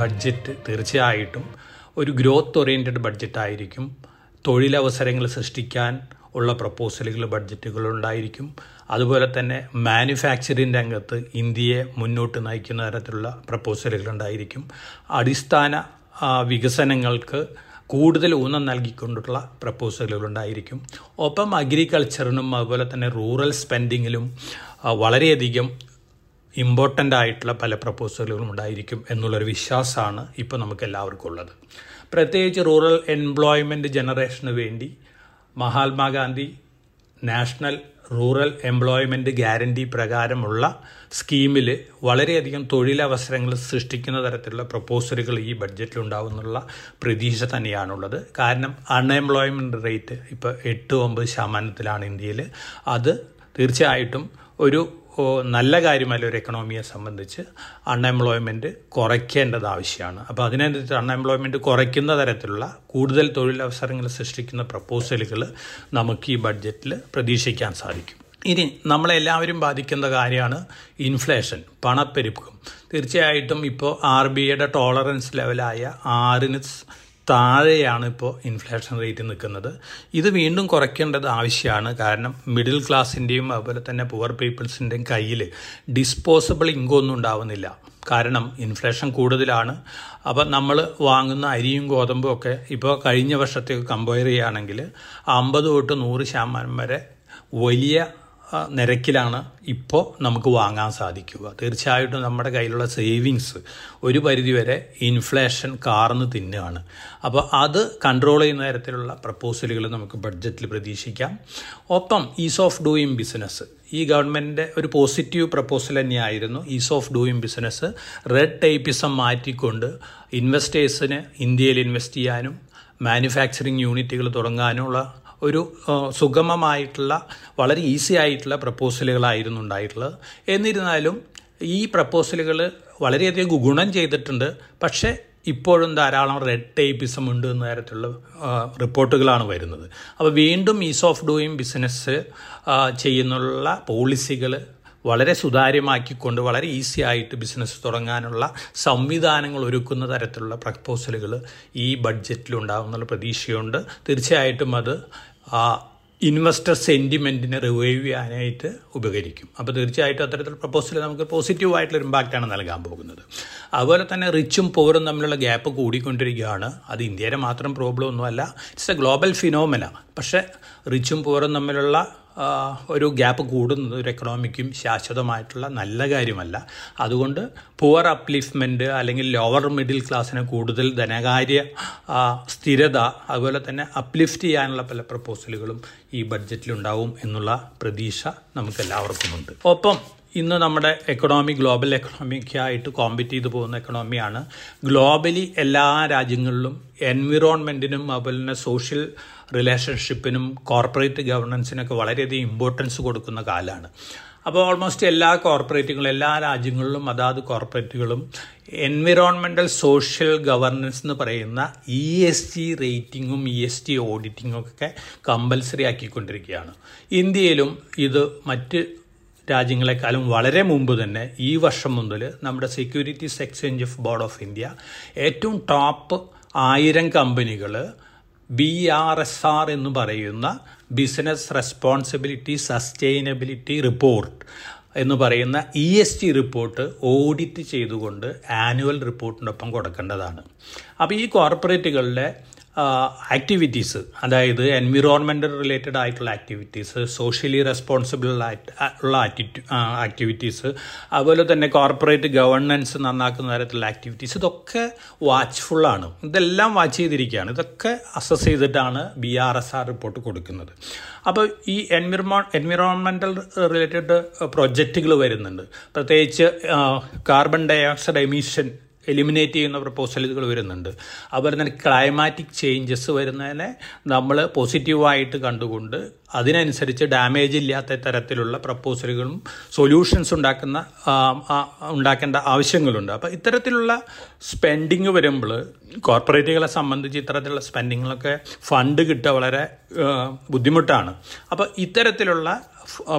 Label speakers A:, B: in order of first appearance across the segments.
A: Budget തീർച്ചയായിട്ടും ഒരു growth oriented budget ആയിരിക്കും. തൊഴിലവസരങ്ങൾ സൃഷ്ടിക്കാൻ ഉള്ള പ്രപ്പോസലുകൾ ബഡ്ജറ്റുകൾ ഉണ്ടായിരിക്കും. അതുപോലെ തന്നെ മാനുഫാക്ചറിങ് രംഗത്ത് ഇന്ത്യയെ മുന്നോട്ട് നയിക്കുന്ന തരത്തിലുള്ള പ്രപ്പോസലുകൾ ഉണ്ടായിരിക്കും. അടിസ്ഥാന വികസനങ്ങൾക്ക് കൂടുതൽ ഊന്നൽ നൽകിക്കൊണ്ടുള്ള പ്രപ്പോസലുകൾ ഉണ്ടായിരിക്കും. ഒപ്പം അഗ്രികൾച്ചറിനും അതുപോലെ തന്നെ റൂറൽ സ്പെൻഡിങ്ങിലും വളരെയധികം ഇമ്പോർട്ടന്റ് ആയിട്ടുള്ള പല പ്രപ്പോസലുകളും ഉണ്ടായിരിക്കും എന്നുള്ളൊരു വിശ്വാസമാണ് ഇപ്പോൾ നമുക്ക് എല്ലാവർക്കും ഉള്ളത്. പ്രത്യേകിച്ച് റൂറൽ എംപ്ലോയ്മെന്റ് ജനറേഷന് വേണ്ടി Mahatma Gandhi national rural employment guarantee പ്രകാരമുള്ള സ്കീമിൽ വളരെയധികം തൊഴിലവസരങ്ങൾ സൃഷ്ടിക്കുന്ന തരത്തിലുള്ള പ്രപ്പോസലുകൾ ഈ ബഡ്ജറ്റിൽ ഉണ്ടാകുന്നുള്ള പ്രതീക്ഷ തന്നെയാണുള്ളത്. കാരണം അൺഎംപ്ലോയ്മെന്റ് റേറ്റ് ഇപ്പോൾ എട്ട് ഒമ്പത് ശതമാനത്തിലാണ് ഇന്ത്യയിൽ അത് തീർച്ചയായിട്ടും ഒരു നല്ല കാര്യമല്ല ഒരു എക്കണോമിയെ സംബന്ധിച്ച് അൺഎംപ്ലോയ്മെന്റ് കുറയ്ക്കേണ്ടത് ആവശ്യമാണ്. അപ്പോൾ അതിനനുസരിച്ച് അൺഎംപ്ലോയ്മെന്റ് കുറയ്ക്കുന്ന തരത്തിലുള്ള കൂടുതൽ തൊഴിലവസരങ്ങൾ സൃഷ്ടിക്കുന്ന പ്രപ്പോസലുകൾ നമുക്ക് ഈ ബഡ്ജറ്റിൽ പ്രതീക്ഷിക്കാൻ സാധിക്കും. ഇനി നമ്മളെല്ലാവരും ബാധിക്കുന്ന കാര്യമാണ് ഇൻഫ്ലേഷൻ പണപ്പെരുപ്പം. തീർച്ചയായിട്ടും ഇപ്പോൾ ആർ ബി ഐയുടെ ടോളറൻസ് ലെവലായ ആറിന് താഴെയാണ് ഇപ്പോൾ ഇൻഫ്ലേഷൻ റേറ്റ് നിൽക്കുന്നത്. ഇത് വീണ്ടും കുറയ്ക്കേണ്ടത് ആവശ്യമാണ്. കാരണം മിഡിൽ ക്ലാസ്സിന്റെയും അതുപോലെ തന്നെ പുവർ പീപ്പിൾസിന്റെയും കയ്യിൽ ഡിസ്പോസിബിൾ ഇൻകം ഒന്നും ഉണ്ടാവുന്നില്ല. കാരണം ഇൻഫ്ലേഷൻ കൂടുതലാണ്. അപ്പം നമ്മൾ വാങ്ങുന്ന അരിയും ഗോതമ്പും ഒക്കെ ഇപ്പോൾ കഴിഞ്ഞ വർഷത്തേക്ക് കമ്പയർ ചെയ്യുകയാണെങ്കിൽ അമ്പത് തൊട്ട് നൂറ് ശതമാനം വരെ വലിയ നിരക്കിലാണ് ഇപ്പോൾ നമുക്ക് വാങ്ങാൻ സാധിക്കുക. തീർച്ചയായിട്ടും നമ്മുടെ കയ്യിലുള്ള സേവിങ്സ് ഒരു പരിധിവരെ ഇൻഫ്ലേഷൻ കാർന്ന് തിന്നുകയാണ്. അപ്പോൾ അത് കൺട്രോൾ ചെയ്യുന്ന തരത്തിലുള്ള പ്രപ്പോസലുകൾ നമുക്ക് ബഡ്ജറ്റിൽ പ്രതീക്ഷിക്കാം. ഒപ്പം ഈസ് ഓഫ് ഡൂയിങ് ബിസിനസ് ഈ ഗവൺമെന്റിന്റെ ഒരു പോസിറ്റീവ് പ്രപ്പോസൽ തന്നെയായിരുന്നു ease of doing business red tapism മാറ്റിക്കൊണ്ട് ഇൻവെസ്റ്റേഴ്സിന് ഇന്ത്യയിൽ ഇൻവെസ്റ്റ് ചെയ്യാനും മാനുഫാക്ചറിങ് യൂണിറ്റുകൾ തുടങ്ങാനുമുള്ള ഒരു സുഗമമായിട്ടുള്ള വളരെ ഈസി ആയിട്ടുള്ള പ്രപ്പോസലുകളായിരുന്നു ഉണ്ടായിട്ടുള്ളത്. എന്നിരുന്നാലും ഈ പ്രപ്പോസലുകൾ വളരെയധികം ഗുണം ചെയ്തിട്ടുണ്ട്. പക്ഷേ ഇപ്പോഴും ധാരാളം റെഡ് ടേപ്പിസം ഉണ്ട് എന്ന തരത്തിലുള്ള റിപ്പോർട്ടുകളാണ് വരുന്നത്. അപ്പോൾ വീണ്ടും ഈസ് ഓഫ് ഡൂയിങ് ബിസിനസ് ചെയ്യുന്നുള്ള പോളിസികൾ വളരെ സുതാര്യമാക്കിക്കൊണ്ട് വളരെ ഈസി ആയിട്ട് ബിസിനസ് തുടങ്ങാനുള്ള സംവിധാനങ്ങൾ ഒരുക്കുന്ന തരത്തിലുള്ള പ്രപ്പോസലുകൾ ഈ ബഡ്ജറ്റിൽ ഉണ്ടാകുമെന്നുള്ള പ്രതീക്ഷയുണ്ട്. തീർച്ചയായിട്ടും അത് ആ ഇൻവെസ്റ്റർ സെന്റിമെന്റിനെ റിവൈവ് ചെയ്യാനായിട്ട് ഉപകരിക്കും. അപ്പോൾ തീർച്ചയായിട്ടും അത്തരത്തിലുള്ള പ്രപ്പോസൽ നമുക്ക് പോസിറ്റീവായിട്ടുള്ള ഇമ്പാക്റ്റാണ് നൽകാൻ പോകുന്നത്. അതുപോലെ തന്നെ റിച്ചും പോറും തമ്മിലുള്ള ഗ്യാപ്പ് കൂടിക്കൊണ്ടിരിക്കുകയാണ്. അത് ഇന്ത്യയിലെ മാത്രം പ്രോബ്ലം ഒന്നുമല്ല ഇറ്റ്സ് എ ഗ്ലോബൽ ഫിനോമിന പക്ഷേ റിച്ചും പോറും തമ്മിലുള്ള ഒരു ഗ്യാപ്പ് കൂടുന്നത് ഒരു എക്കണോമിക്കും ശാശ്വതമായിട്ടുള്ള നല്ല കാര്യമല്ല. അതുകൊണ്ട് പുവർ അപ്ലിഫ്റ്റ്മെന്റ് അല്ലെങ്കിൽ ലോവർ മിഡിൽ ക്ലാസ്സിന് കൂടുതൽ ധനകാര്യ സ്ഥിരത അതുപോലെ തന്നെ അപ്ലിഫ്റ്റ് ചെയ്യാനുള്ള പല പ്രപ്പോസലുകളും ഈ ബഡ്ജറ്റിലുണ്ടാവും എന്നുള്ള പ്രതീക്ഷ നമുക്ക് എല്ലാവർക്കുമുണ്ട് ഒപ്പം ഇന്ന് നമ്മുടെ എക്കണോമി ഗ്ലോബൽ എക്കണോമിക്കായിട്ട് കോമ്പറ്റ് ചെയ്തു പോകുന്ന എക്കണോമിയാണ് ഗ്ലോബലി എല്ലാ രാജ്യങ്ങളിലും എൻവിറോൺമെന്റിനും അതുപോലെ തന്നെ സോഷ്യൽ റിലേഷൻഷിപ്പിനും കോർപ്പറേറ്റ് ഗവർണൻസിനൊക്കെ വളരെയധികം ഇമ്പോർട്ടൻസ് കൊടുക്കുന്ന കാലമാണ്. അപ്പോൾ ഓൾമോസ്റ്റ് എല്ലാ കോർപ്പറേറ്റുകളും എല്ലാ രാജ്യങ്ങളിലും അതാത് കോർപ്പറേറ്റുകളും എൻവിറോൺമെന്റൽ സോഷ്യൽ ഗവർണൻസ് എന്ന് പറയുന്ന ഇ എസ് ടി റേറ്റിങ്ങും ഇ എസ് ടി ഓഡിറ്റിങ്ങും ഒക്കെ കമ്പൽസറി ആക്കിക്കൊണ്ടിരിക്കുകയാണ്. ഇന്ത്യയിലും ഇത് മറ്റ് രാജ്യങ്ങളെക്കാളും വളരെ മുമ്പ് തന്നെ ഈ വർഷം മുതൽ നമ്മുടെ securities exchange of board of India ഏറ്റവും ടോപ്പ് ആയിരം കമ്പനികൾ ബി ആർ എസ് ആർ എന്ന് പറയുന്ന ബിസിനസ് റെസ്പോൺസിബിലിറ്റി സസ്റ്റൈനബിലിറ്റി റിപ്പോർട്ട് എന്ന് പറയുന്ന E S T report audit ചെയ്തുകൊണ്ട് ആനുവൽ റിപ്പോർട്ടിനൊപ്പം കൊടുക്കേണ്ടതാണ്. അപ്പോൾ ഈ കോർപ്പറേറ്റുകളിലെ ആക്ടിവിറ്റീസ് അതായത് എൻവിറോൺമെന്റൽ റിലേറ്റഡ് ആയിട്ടുള്ള ആക്ടിവിറ്റീസ് സോഷ്യലി റെസ്പോൺസിബിൾ ഉള്ള ആക്ടിവിറ്റീസ് അതുപോലെ തന്നെ കോർപ്പറേറ്റ് ഗവർണൻസ് നന്നാക്കുന്ന തരത്തിലുള്ള ആക്ടിവിറ്റീസ് ഇതൊക്കെ വാച്ച്ഫുള്ളാണ് ഇതെല്ലാം വാച്ച് ചെയ്തിരിക്കുകയാണ്. ഇതൊക്കെ അസസ് ചെയ്തിട്ടാണ് B R S R report കൊടുക്കുന്നത്. അപ്പോൾ ഈ എൻവിറോൺ എൻവിറോൺമെന്റൽ റിലേറ്റഡ് പ്രൊജക്റ്റുകൾ വരുന്നുണ്ട്. പ്രത്യേകിച്ച് കാർബൺ ഡയോക്സൈഡ് എമിഷൻ എലിമിനേറ്റ് ചെയ്യുന്ന പ്രപ്പോസലുകൾ വരുന്നുണ്ട്. അതുപോലെ തന്നെ ക്ലൈമാറ്റിക് ചേഞ്ചസ് വരുന്നതിനെ നമ്മൾ പോസിറ്റീവായിട്ട് കണ്ടുകൊണ്ട് അതിനനുസരിച്ച് ഡാമേജ് ഇല്ലാത്ത തരത്തിലുള്ള പ്രപ്പോസലുകളും സൊല്യൂഷൻസ് ഉണ്ടാക്കുന്ന ഉണ്ടാക്കേണ്ട ആവശ്യങ്ങളുണ്ട്. അപ്പോൾ ഇത്തരത്തിലുള്ള സ്പെൻഡിങ് വരുമ്പോൾ കോർപ്പറേറ്റുകളെ സംബന്ധിച്ച് ഇത്തരത്തിലുള്ള സ്പെൻഡിങ്ങിലൊക്കെ ഫണ്ട് കിട്ടുക വളരെ ബുദ്ധിമുട്ടാണ്. അപ്പോൾ ഇത്തരത്തിലുള്ള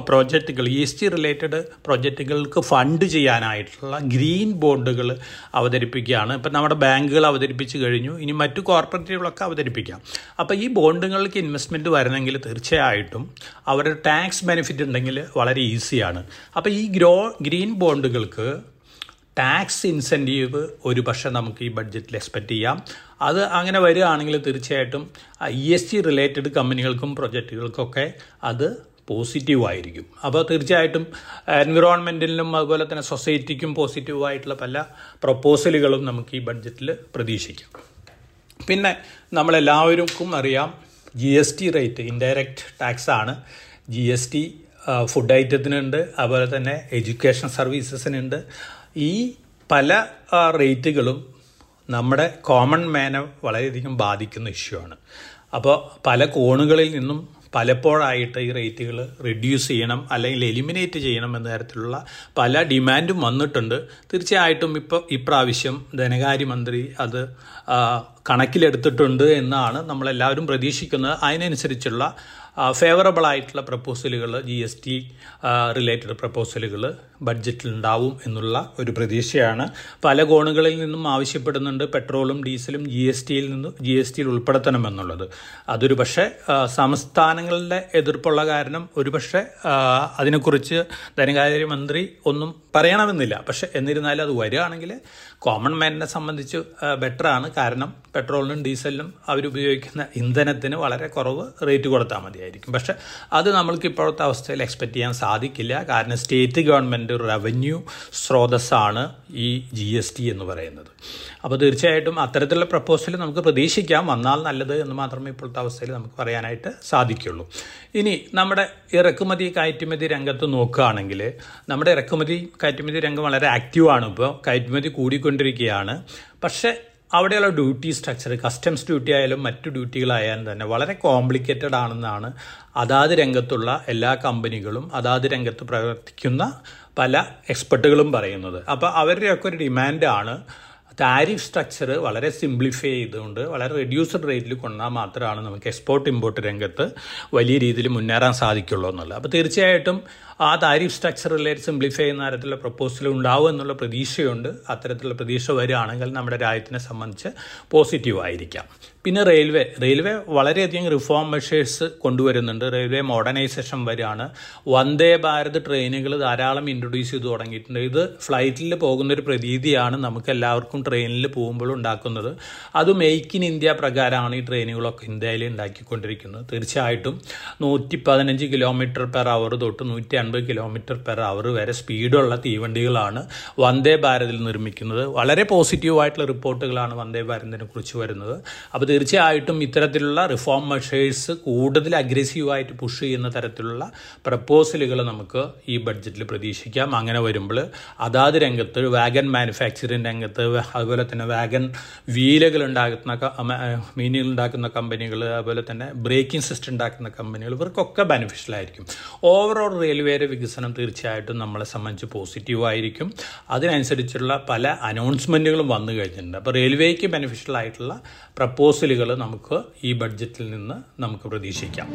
A: പ്രോജക്റ്റുകൾ ടി റിലേറ്റഡ് പ്രോജക്റ്റുകൾക്ക് ഫണ്ട് ചെയ്യാനായിട്ടുള്ള ഗ്രീൻ ബോണ്ടുകൾ അവതരിപ്പിക്കുകയാണ്. ഇപ്പം നമ്മുടെ ബാങ്കുകൾ അവതരിപ്പിച്ച് കഴിഞ്ഞു. ഇനി മറ്റു കോർപ്പറേറ്റുകളൊക്കെ അവതരിപ്പിക്കാം. അപ്പോൾ ഈ ബോണ്ടുകൾക്ക് ഇൻവെസ്റ്റ്മെന്റ് വരണമെങ്കിൽ തീർച്ചയായിട്ടും അവരുടെ ടാക്സ് ബെനിഫിറ്റ് ഉണ്ടെങ്കിൽ വളരെ ഈസിയാണ് അപ്പോൾ ഈ ഗ്രോ ഗ്രീൻ ബോണ്ടുകൾക്ക് ടാക്സ് ഇൻസെന്റീവ് ഒരു പക്ഷേ നമുക്ക് ഈ ബഡ്ജറ്റിൽ എക്സ്പെക്റ്റ് ചെയ്യാം. അത് അങ്ങനെ വരികയാണെങ്കിൽ തീർച്ചയായിട്ടും ഇ എസ് ടി റിലേറ്റഡ് കമ്പനികൾക്കും പ്രൊജക്റ്റുകൾക്കൊക്കെ അത് പോസിറ്റീവായിരിക്കും അപ്പോൾ തീർച്ചയായിട്ടും എൻവിറോൺമെന്റിനും അതുപോലെ തന്നെ സൊസൈറ്റിക്കും പോസിറ്റീവായിട്ടുള്ള പല പ്രപ്പോസലുകളും നമുക്ക് ഈ ബഡ്ജറ്റിൽ പ്രതീക്ഷിക്കാം. പിന്നെ നമ്മളെല്ലാവർക്കും അറിയാം G S T rate indirect tax ആണ്. ജി എസ് ടി ഫുഡ് ഐറ്റത്തിനുണ്ട് അതുപോലെ തന്നെ എഡ്യൂക്കേഷൻ സർവീസസിനുണ്ട് ഈ പല റേറ്റുകളും നമ്മുടെ കോമൺ മാനെ വളരെയധികം ബാധിക്കുന്ന ഇഷ്യൂ ആണ്. അപ്പോൾ പല കോണുകളിൽ നിന്നും പലപ്പോഴായിട്ട് ഈ റേറ്റുകൾ റിഡ്യൂസ് ചെയ്യണം അല്ലെങ്കിൽ എലിമിനേറ്റ് ചെയ്യണം എന്ന തരത്തിലുള്ള പല ഡിമാൻഡും വന്നിട്ടുണ്ട്. തീർച്ചയായിട്ടും ഇപ്പോൾ ഇപ്രാവശ്യം ധനകാര്യമന്ത്രി അത് കണക്കിലെടുത്തിട്ടുണ്ട് എന്നാണ് നമ്മളെല്ലാവരും പ്രതീക്ഷിക്കുന്നത്. അതിനനുസരിച്ചുള്ള ഫേവറബിൾ ആയിട്ടുള്ള പ്രപ്പോസലുകൾ ജി എസ് ടി റിലേറ്റഡ് പ്രപ്പോസലുകൾ ബഡ്ജറ്റിൽ ഉണ്ടാവും എന്നുള്ള ഒരു പ്രതീക്ഷയാണ്. പല കോണുകളിൽ നിന്നും ആവശ്യപ്പെടുന്നുണ്ട് പെട്രോളും ഡീസലും ജി എസ് ടിയിൽ നിന്ന് ജി എസ് ടിയിൽ ഉൾപ്പെടുത്തണമെന്നുള്ളത് അതൊരു പക്ഷേ സംസ്ഥാനങ്ങളുടെ എതിർപ്പുള്ള കാരണം ഒരു പക്ഷേ അതിനെക്കുറിച്ച് ധനകാര്യമന്ത്രി ഒന്നും പറയണമെന്നില്ല. പക്ഷെ എന്നിരുന്നാലും അത് വരികയാണെങ്കിൽ കോമൺ മാനിനെ സംബന്ധിച്ച് ബെറ്ററാണ് കാരണം പെട്രോളിനും ഡീസലിനും അവരുപയോഗിക്കുന്ന ഇന്ധനത്തിന് വളരെ കുറവ് റേറ്റ് കൊടുത്താൽ മതിയായിരിക്കും പക്ഷെ അത് നമ്മൾക്ക് ഇപ്പോഴത്തെ അവസ്ഥയിൽ എക്സ്പെക്റ്റ് ചെയ്യാൻ സാധിക്കില്ല. കാരണം സ്റ്റേറ്റ് ഗവൺമെന്റ് റവന്യൂ സ്രോതസ്സാണ് ഈ ജി എസ് ടി എന്ന് പറയുന്നത്. അപ്പോൾ തീർച്ചയായിട്ടും അത്തരത്തിലുള്ള പ്രപ്പോസൽ നമുക്ക് പ്രതീക്ഷിക്കാം. വന്നാൽ നല്ലത് എന്ന് മാത്രമേ ഇപ്പോഴത്തെ അവസ്ഥയിൽ നമുക്ക് പറയാനായിട്ട് സാധിക്കുള്ളൂ ഇനി നമ്മുടെ ഇറക്കുമതി കയറ്റുമതി രംഗത്ത് നോക്കുകയാണെങ്കിൽ നമ്മുടെ ഇറക്കുമതി കയറ്റുമതി രംഗം വളരെ ആക്റ്റീവാണ് ഇപ്പോൾ. കയറ്റുമതി കൂടിക്കൊണ്ടിരിക്കുകയാണ്. പക്ഷേ അവിടെയുള്ള ഡ്യൂട്ടി സ്ട്രക്ചർ കസ്റ്റംസ് ഡ്യൂട്ടി ആയാലും മറ്റു ഡ്യൂട്ടികളായാലും തന്നെ വളരെ കോംപ്ലിക്കേറ്റഡ് ആണെന്നാണ് അതാത് രംഗത്തുള്ള എല്ലാ കമ്പനികളും അതാത് രംഗത്ത് പ്രവർത്തിക്കുന്ന പല എക്സ്പെർട്ടുകളും പറയുന്നത്. അപ്പോൾ അവരുടെയൊക്കെ ഒരു ഡിമാൻഡാണ് താരിഫ് സ്ട്രക്ചർ വളരെ സിംപ്ലിഫൈ ചെയ്തുകൊണ്ട് വളരെ റെഡ്യൂസ്ഡ് റേറ്റിൽ കൊണ്ടാൽ മാത്രമാണ് നമുക്ക് എക്സ്പോർട്ട് ഇമ്പോർട്ട് രംഗത്ത് വലിയ രീതിയിൽ മുന്നേറാൻ സാധിക്കുള്ളൂ എന്നുള്ളത്. അപ്പോൾ തീർച്ചയായിട്ടും ആ താരിഫ് സ്ട്രക്ചർ റിലേറ്റ് സിംപ്ലിഫൈ ചെയ്യുന്ന തരത്തിലുള്ള പ്രപ്പോസൽ ഉണ്ടാവും എന്നുള്ള പ്രതീക്ഷയുണ്ട്. അത്തരത്തിലുള്ള പ്രതീക്ഷ വരികയാണെങ്കിൽ നമ്മുടെ രാജ്യത്തിനെ സംബന്ധിച്ച് പോസിറ്റീവ് ആയിരിക്കാം. പിന്നെ റെയിൽവേ റെയിൽവേ വളരെയധികം റിഫോം മെഷേഴ്സ് കൊണ്ടുവരുന്നുണ്ട്. റെയിൽവേ മോഡേണൈസേഷൻ വരികയാണ് വന്ദേ ഭാരത് ട്രെയിനുകൾ ധാരാളം ഇൻട്രൊഡ്യൂസ് ചെയ്ത് തുടങ്ങിയിട്ടുണ്ട്. ഇത് ഫ്ലൈറ്റിൽ പോകുന്നൊരു പ്രതീതിയാണ് നമുക്ക് എല്ലാവർക്കും ട്രെയിനിൽ പോകുമ്പോൾ ഉണ്ടാക്കുന്നത്. അത് മെയ്ക്ക് ഇൻ ഇന്ത്യ പ്രകാരമാണ് ഈ ട്രെയിനുകളൊക്കെ ഇന്ത്യയിൽ ഉണ്ടാക്കിക്കൊണ്ടിരിക്കുന്നത്. തീർച്ചയായിട്ടും നൂറ്റി പതിനഞ്ച് കിലോമീറ്റർ പെർ അവർ തൊട്ട് നൂറ്റി അൻപത് കിലോമീറ്റർ പെർ അവർ വരെ സ്പീഡുള്ള തീവണ്ടികളാണ് വന്ദേ ഭാരതിൽ നിർമ്മിക്കുന്നത്. വളരെ പോസിറ്റീവായിട്ടുള്ള റിപ്പോർട്ടുകളാണ് വന്ദേ ഭാരതിനെ കുറിച്ച് വരുന്നത്. അപ്പോൾ തീർച്ചയായിട്ടും ഇത്തരത്തിലുള്ള റിഫോം മെഷേഴ്സ് കൂടുതൽ അഗ്രസീവായിട്ട് പുഷ് ചെയ്യുന്ന തരത്തിലുള്ള പ്രപ്പോസലുകൾ നമുക്ക് ഈ ബഡ്ജറ്റിൽ പ്രതീക്ഷിക്കാം. അങ്ങനെ വരുമ്പോൾ അതാത് രംഗത്ത് വാഗൻ മാനുഫാക്ചറിങ് രംഗത്ത് അതുപോലെ തന്നെ വാഗൻ വീലുകൾ ഉണ്ടാക്കുന്ന മീനുകൾ ഉണ്ടാക്കുന്ന കമ്പനികൾ അതുപോലെ തന്നെ ബ്രേക്കിംഗ് സിസ്റ്റം ഉണ്ടാക്കുന്ന കമ്പനികൾ ഇവർക്കൊക്കെ ബെനിഫിഷ്യൽ ആയിരിക്കും. ഓവറോൾ റെയിൽവേയുടെ വികസനം തീർച്ചയായിട്ടും നമ്മളെ സംബന്ധിച്ച് പോസിറ്റീവായിരിക്കും അതിനനുസരിച്ചുള്ള പല അനൗൺസ്മെന്റുകളും വന്നു കഴിഞ്ഞിട്ടുണ്ട്. അപ്പോൾ റെയിൽവേക്ക് ബെനിഫിഷ്യൽ ആയിട്ടുള്ള പ്രപ്പോസലുകൾ നമുക്ക് ഈ ബഡ്ജറ്റിൽ നിന്ന് നമുക്ക് പ്രതീക്ഷിക്കാം.